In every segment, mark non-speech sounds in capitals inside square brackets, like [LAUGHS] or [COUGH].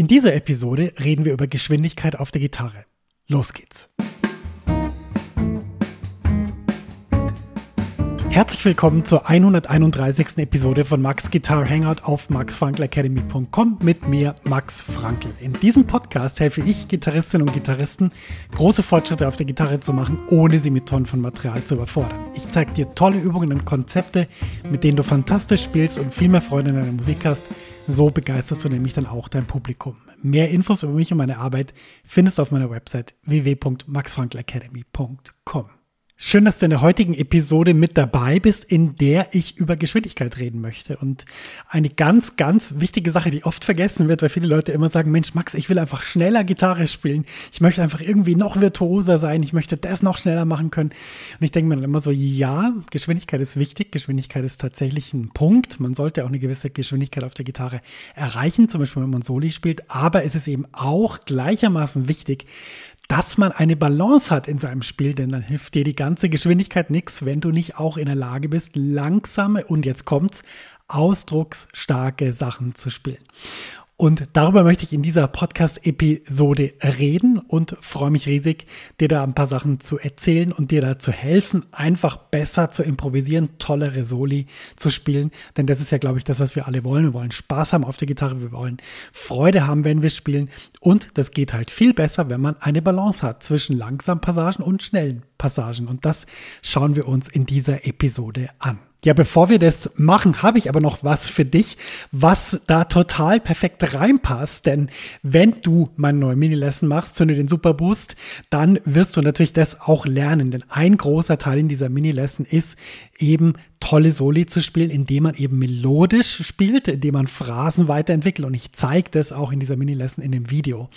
In dieser Episode reden wir über Geschwindigkeit auf der Gitarre. Los geht's. Herzlich willkommen zur 131. Episode von Max Guitar Hangout auf maxfrankelacademy.com mit mir, Max Frankl. In diesem Podcast helfe ich Gitarristinnen und Gitarristen, große Fortschritte auf der Gitarre zu machen, ohne sie mit Tonnen von Material zu überfordern. Ich zeige dir tolle Übungen und Konzepte, mit denen du fantastisch spielst und viel mehr Freude in deiner Musik hast. So begeisterst du nämlich dann auch dein Publikum. Mehr Infos über mich und meine Arbeit findest du auf meiner Website www.maxfrankelacademy.com. Schön, dass du in der heutigen Episode mit dabei bist, in der ich über Geschwindigkeit reden möchte. Und eine ganz, ganz wichtige Sache, die oft vergessen wird, weil viele Leute immer sagen, Mensch, Max, ich will einfach schneller Gitarre spielen. Ich möchte einfach irgendwie noch virtuoser sein. Ich möchte das noch schneller machen können. Und ich denke mir dann immer so, ja, Geschwindigkeit ist wichtig. Geschwindigkeit ist tatsächlich ein Punkt. Man sollte auch eine gewisse Geschwindigkeit auf der Gitarre erreichen, zum Beispiel wenn man Soli spielt. Aber es ist eben auch gleichermaßen wichtig, dass man eine Balance hat in seinem Spiel, denn dann hilft dir die ganze Geschwindigkeit nichts, wenn du nicht auch in der Lage bist, langsame und jetzt kommt's, ausdrucksstarke Sachen zu spielen. Und darüber möchte ich in dieser Podcast-Episode reden und freue mich riesig, dir da ein paar Sachen zu erzählen und dir da zu helfen, einfach besser zu improvisieren, tollere Soli zu spielen. Denn das ist ja, glaube ich, das, was wir alle wollen. Wir wollen Spaß haben auf der Gitarre, wir wollen Freude haben, wenn wir spielen. Und das geht halt viel besser, wenn man eine Balance hat zwischen langsamen Passagen und schnellen Passagen. Und das schauen wir uns in dieser Episode an. Ja, bevor wir das machen, habe ich aber noch was für dich, was da total perfekt reinpasst. Denn wenn du mein neue Mini-Lesson machst, zünde den Superboost, dann wirst du natürlich das auch lernen. Denn ein großer Teil in dieser Mini-Lesson ist eben tolle Soli zu spielen, indem man eben melodisch spielt, indem man Phrasen weiterentwickelt. Und ich zeige das auch in dieser Mini-Lesson in dem Video.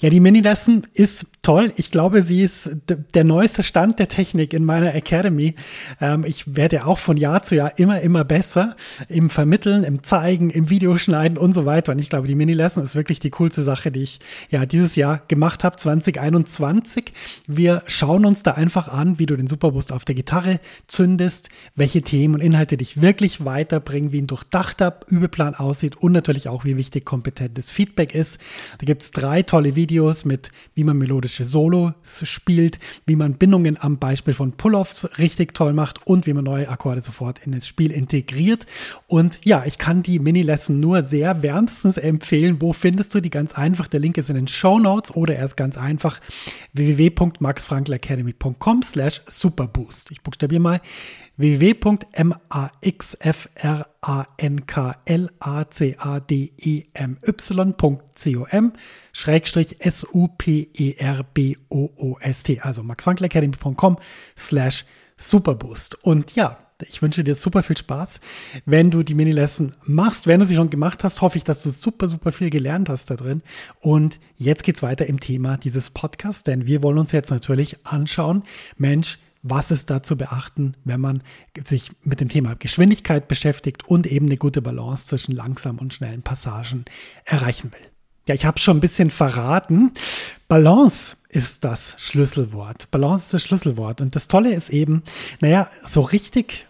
Ja, die Mini-Lesson ist toll. Ich glaube, sie ist der neueste Stand der Technik in meiner Academy. Ähm, ich werde auch von Jahr zu Jahr immer, immer besser im Vermitteln, im Zeigen, im Videoschneiden und so weiter. Und ich glaube, die Mini-Lesson ist wirklich die coolste Sache, die ich ja dieses Jahr gemacht habe, 2021. Wir schauen uns da einfach an, wie du den Superboost auf der Gitarre zündest, welche Themen und Inhalte dich wirklich weiterbringen, wie ein durchdachter Übeplan aussieht und natürlich auch, wie wichtig kompetentes Feedback ist. Da gibt es drei tolle Videos mit, wie man melodische Solos spielt, wie man Bindungen am Beispiel von Pull-Offs richtig toll macht und wie man neue Akkorde sofort in das Spiel integriert. Und ja, ich kann die Mini-Lesson nur sehr wärmstens empfehlen. Wo findest du die? Ganz einfach. Der Link ist in den Show Notes oder er ist ganz einfach www.maxfrankelacademy.com slash superboost. Ich buchstabiere mal www.maxfranklacademy.com schrägstrich S-U-P-E-R-B-O-O-S-T, also maxfrankelacademy.com slash superboost. Und ja, ich wünsche dir super viel Spaß, wenn du die Mini-Lesson machst. Wenn du sie schon gemacht hast, hoffe ich, dass du super, super viel gelernt hast da drin. Und jetzt geht's weiter im Thema dieses Podcasts, denn wir wollen uns jetzt natürlich anschauen, Mensch, was ist da zu beachten, wenn man sich mit dem Thema Geschwindigkeit beschäftigt und eben eine gute Balance zwischen langsamen und schnellen Passagen erreichen will. Ja, ich habe schon ein bisschen verraten. Balance ist das Schlüsselwort. Balance ist das Schlüsselwort. Und das Tolle ist eben, naja, so richtig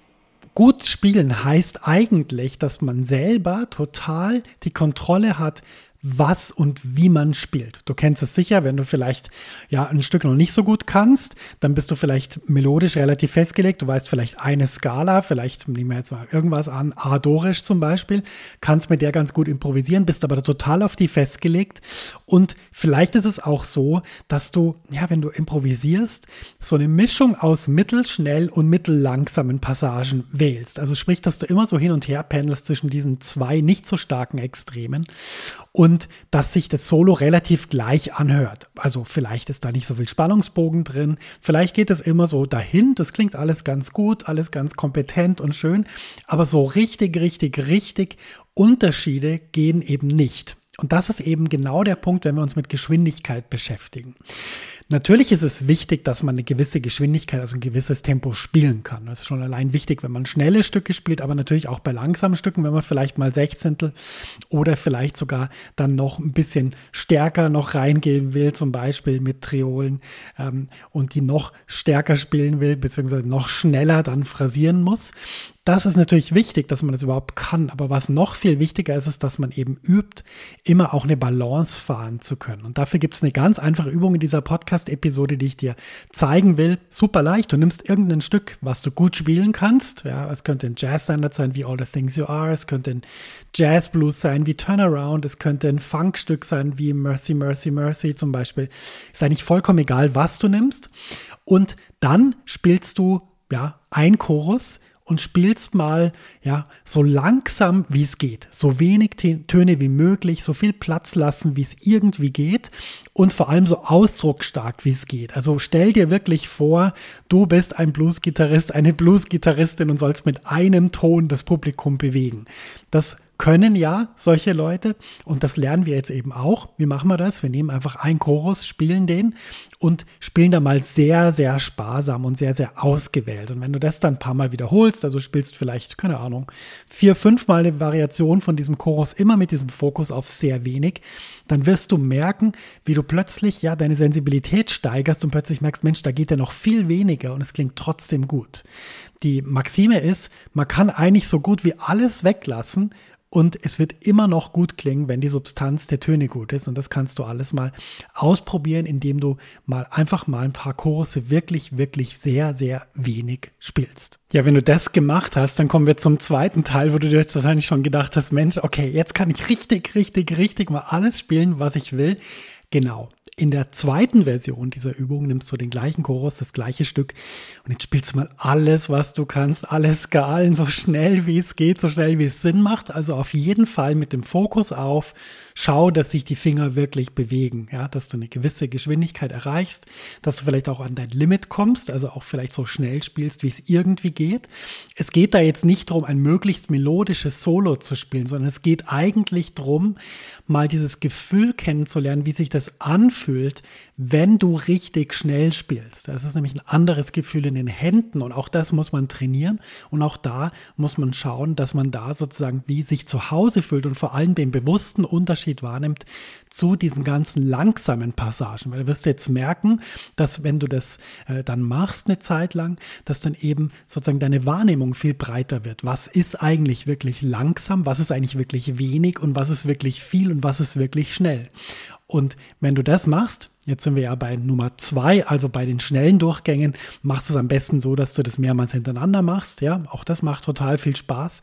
gut spielen heißt eigentlich, dass man selber total die Kontrolle hat was und wie man spielt. Du kennst es sicher, wenn du vielleicht ja ein Stück noch nicht so gut kannst, dann bist du vielleicht melodisch relativ festgelegt. Du weißt vielleicht eine Skala, vielleicht nehmen wir jetzt mal irgendwas an, A-Dorisch zum Beispiel, kannst mit der ganz gut improvisieren, bist aber total auf die festgelegt. Und vielleicht ist es auch so, dass du, ja, wenn du improvisierst, so eine Mischung aus mittelschnell und mittellangsamen Passagen wählst. Also sprich, dass du immer so hin und her pendelst zwischen diesen zwei nicht so starken Extremen. Und und dass sich das Solo relativ gleich anhört. Also vielleicht ist da nicht so viel Spannungsbogen drin, vielleicht geht es immer so dahin, das klingt alles ganz gut, alles ganz kompetent und schön, aber so richtig, richtig, richtig Unterschiede gehen eben nicht. Und das ist eben genau der Punkt, wenn wir uns mit Geschwindigkeit beschäftigen. Natürlich ist es wichtig, dass man eine gewisse Geschwindigkeit, also ein gewisses Tempo spielen kann. Das ist schon allein wichtig, wenn man schnelle Stücke spielt, aber natürlich auch bei langsamen Stücken, wenn man vielleicht mal Sechzehntel oder vielleicht sogar dann noch ein bisschen stärker noch reingehen will, zum Beispiel mit Triolen ähm, und die noch stärker spielen will, beziehungsweise noch schneller dann phrasieren muss. Das ist natürlich wichtig, dass man das überhaupt kann. Aber was noch viel wichtiger ist, ist, dass man eben übt, immer auch eine Balance fahren zu können. Und dafür gibt es eine ganz einfache Übung in dieser Podcast-Episode, die ich dir zeigen will. Super leicht. Du nimmst irgendein Stück, was du gut spielen kannst. Ja, es könnte ein Jazz-Standard sein wie All the Things You Are. Es könnte ein Jazz-Blues sein wie Turnaround. Es könnte ein Funkstück sein wie Mercy, Mercy, Mercy zum Beispiel. Ist eigentlich vollkommen egal, was du nimmst. Und dann spielst du ja, ein Chorus und spielst mal ja so langsam wie es geht, so wenig Töne wie möglich, so viel Platz lassen wie es irgendwie geht und vor allem so ausdrucksstark wie es geht. Also stell dir wirklich vor, du bist ein Bluesgitarrist, eine Bluesgitarristin und sollst mit einem Ton das Publikum bewegen. Das können ja solche Leute und das lernen wir jetzt eben auch. Wie machen wir das? Wir nehmen einfach einen Chorus, spielen den und spielen da mal sehr, sehr sparsam und sehr, sehr ausgewählt. Und wenn du das dann ein paar Mal wiederholst, also spielst vielleicht, keine Ahnung, vier, fünf Mal eine Variation von diesem Chorus immer mit diesem Fokus auf sehr wenig, dann wirst du merken, wie du plötzlich ja deine Sensibilität steigerst und plötzlich merkst, Mensch, da geht ja noch viel weniger und es klingt trotzdem gut. Die Maxime ist, man kann eigentlich so gut wie alles weglassen und es wird immer noch gut klingen, wenn die Substanz der Töne gut ist. Und das kannst du alles mal ausprobieren, indem du mal einfach mal ein paar Kurse wirklich, wirklich sehr, sehr wenig spielst. Ja, wenn du das gemacht hast, dann kommen wir zum zweiten Teil, wo du dir wahrscheinlich schon gedacht hast, Mensch, okay, jetzt kann ich richtig, richtig, richtig mal alles spielen, was ich will. Genau. In der zweiten Version dieser Übung nimmst du den gleichen Chorus, das gleiche Stück und jetzt spielst du mal alles, was du kannst, alle Skalen so schnell wie es geht, so schnell wie es Sinn macht. Also auf jeden Fall mit dem Fokus auf, schau, dass sich die Finger wirklich bewegen, ja, dass du eine gewisse Geschwindigkeit erreichst, dass du vielleicht auch an dein Limit kommst, also auch vielleicht so schnell spielst, wie es irgendwie geht. Es geht da jetzt nicht darum, ein möglichst melodisches Solo zu spielen, sondern es geht eigentlich darum, mal dieses Gefühl kennenzulernen, wie sich das anfühlt anfühlt, wenn du richtig schnell spielst. Das ist nämlich ein anderes Gefühl in den Händen und auch das muss man trainieren und auch da muss man schauen, dass man da sozusagen wie sich zu Hause fühlt und vor allem den bewussten Unterschied wahrnimmt zu diesen ganzen langsamen Passagen. Weil du wirst jetzt merken, dass wenn du das äh, dann machst eine Zeit lang, dass dann eben sozusagen deine Wahrnehmung viel breiter wird. Was ist eigentlich wirklich langsam? Was ist eigentlich wirklich wenig? Und was ist wirklich viel? Und was ist wirklich schnell? Und wenn du das machst, jetzt sind wir ja bei Nummer zwei, also bei den schnellen Durchgängen, machst du es am besten so, dass du das mehrmals hintereinander machst. Ja, auch das macht total viel Spaß.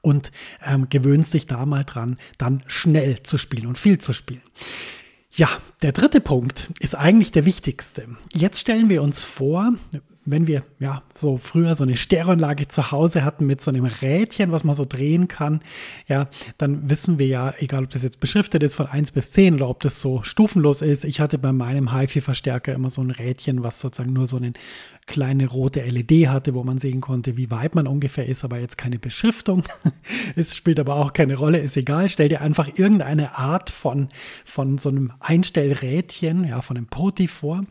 Und ähm, gewöhnst dich da mal dran, dann schnell zu spielen und viel zu spielen. Ja, der dritte Punkt ist eigentlich der wichtigste. Jetzt stellen wir uns vor, wenn wir ja so früher so eine Stereoanlage zu Hause hatten mit so einem Rädchen, was man so drehen kann, ja, dann wissen wir ja, egal ob das jetzt beschriftet ist von 1 bis 10 oder ob das so stufenlos ist. Ich hatte bei meinem HiFi-Verstärker immer so ein Rädchen, was sozusagen nur so eine kleine rote LED hatte, wo man sehen konnte, wie weit man ungefähr ist, aber jetzt keine Beschriftung. [LAUGHS] es spielt aber auch keine Rolle, ist egal. Stell dir einfach irgendeine Art von, von so einem Einstellrädchen, ja, von einem Poti vor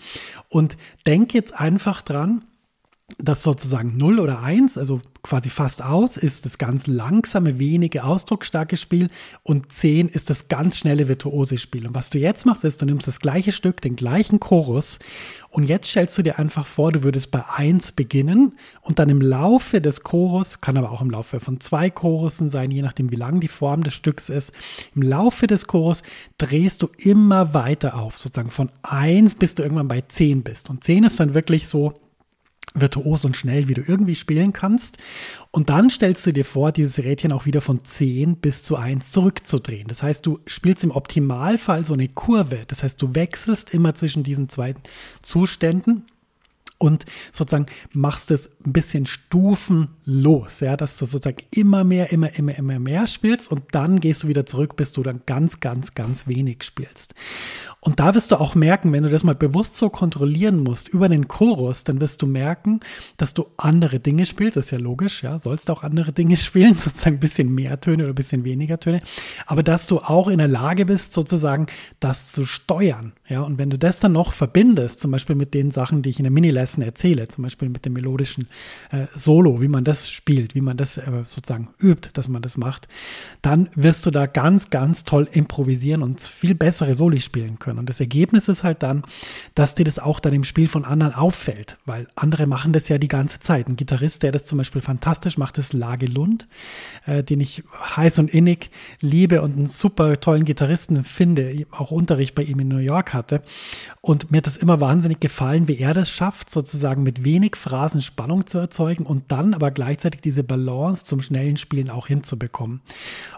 und denk jetzt einfach dran, das sozusagen 0 oder 1, also quasi fast aus, ist das ganz langsame, wenige, ausdrucksstarke Spiel und 10 ist das ganz schnelle, virtuose Spiel. Und was du jetzt machst, ist, du nimmst das gleiche Stück, den gleichen Chorus und jetzt stellst du dir einfach vor, du würdest bei 1 beginnen und dann im Laufe des Chorus, kann aber auch im Laufe von zwei Chorussen sein, je nachdem wie lang die Form des Stücks ist, im Laufe des Chorus drehst du immer weiter auf, sozusagen von 1 bis du irgendwann bei 10 bist. Und 10 ist dann wirklich so, virtuos und schnell, wie du irgendwie spielen kannst. Und dann stellst du dir vor, dieses Rädchen auch wieder von 10 bis zu 1 zurückzudrehen. Das heißt, du spielst im Optimalfall so eine Kurve. Das heißt, du wechselst immer zwischen diesen zwei Zuständen und sozusagen machst es ein bisschen stufenlos, ja, dass du sozusagen immer mehr, immer, immer, immer mehr spielst und dann gehst du wieder zurück, bis du dann ganz, ganz, ganz wenig spielst. Und da wirst du auch merken, wenn du das mal bewusst so kontrollieren musst über den Chorus, dann wirst du merken, dass du andere Dinge spielst. Das ist ja logisch, ja, sollst auch andere Dinge [LAUGHS] spielen, sozusagen ein bisschen mehr Töne oder ein bisschen weniger Töne, aber dass du auch in der Lage bist, sozusagen das zu steuern Ja, und wenn du das dann noch verbindest, zum Beispiel mit den Sachen, die ich in der Mini-Lesson erzähle, zum Beispiel mit dem melodischen äh, Solo, wie man das spielt, wie man das äh, sozusagen übt, dass man das macht, dann wirst du da ganz, ganz toll improvisieren und viel bessere Soli spielen können. Und das Ergebnis ist halt dann, dass dir das auch dann im Spiel von anderen auffällt, weil andere machen das ja die ganze Zeit. Ein Gitarrist, der das zum Beispiel fantastisch macht, ist Lage Lund, äh, den ich heiß und innig liebe und einen super tollen Gitarristen finde, auch Unterricht bei ihm in New York hatte. Und mir hat das immer wahnsinnig gefallen, wie er das schafft, sozusagen mit wenig Phrasen Spannung zu erzeugen und dann aber gleichzeitig diese Balance zum schnellen Spielen auch hinzubekommen.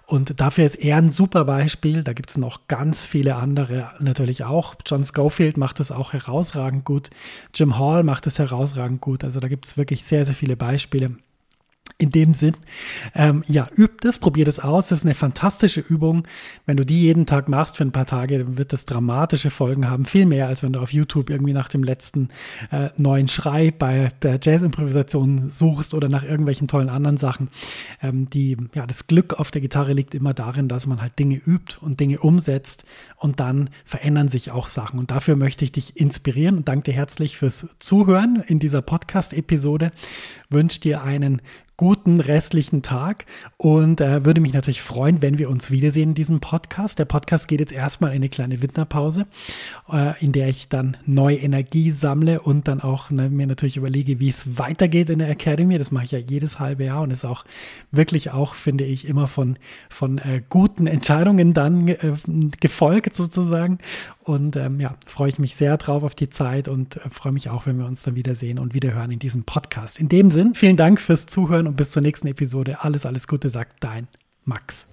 Und dafür ist er ein super Beispiel. Da gibt es noch ganz viele andere natürlich auch. John Schofield macht das auch herausragend gut. Jim Hall macht es herausragend gut. Also da gibt es wirklich sehr, sehr viele Beispiele. In dem Sinn, ähm, ja, übt es, probiert es aus. Das ist eine fantastische Übung. Wenn du die jeden Tag machst für ein paar Tage, dann wird das dramatische Folgen haben. Viel mehr, als wenn du auf YouTube irgendwie nach dem letzten äh, neuen Schrei bei der Jazz-Improvisation suchst oder nach irgendwelchen tollen anderen Sachen. Ähm, die, ja, das Glück auf der Gitarre liegt immer darin, dass man halt Dinge übt und Dinge umsetzt und dann verändern sich auch Sachen. Und dafür möchte ich dich inspirieren und danke dir herzlich fürs Zuhören in dieser Podcast-Episode. Wünsche dir einen guten restlichen Tag und äh, würde mich natürlich freuen, wenn wir uns wiedersehen in diesem Podcast. Der Podcast geht jetzt erstmal in eine kleine Winterpause, äh, in der ich dann neue Energie sammle und dann auch ne, mir natürlich überlege, wie es weitergeht in der Academy. Das mache ich ja jedes halbe Jahr und ist auch wirklich auch, finde ich, immer von, von äh, guten Entscheidungen dann äh, gefolgt sozusagen. Und ähm, ja, freue ich mich sehr drauf auf die Zeit und äh, freue mich auch, wenn wir uns dann wiedersehen und wiederhören in diesem Podcast. In dem Sinn, vielen Dank fürs Zuhören und bis zur nächsten Episode. Alles, alles Gute, sagt dein Max.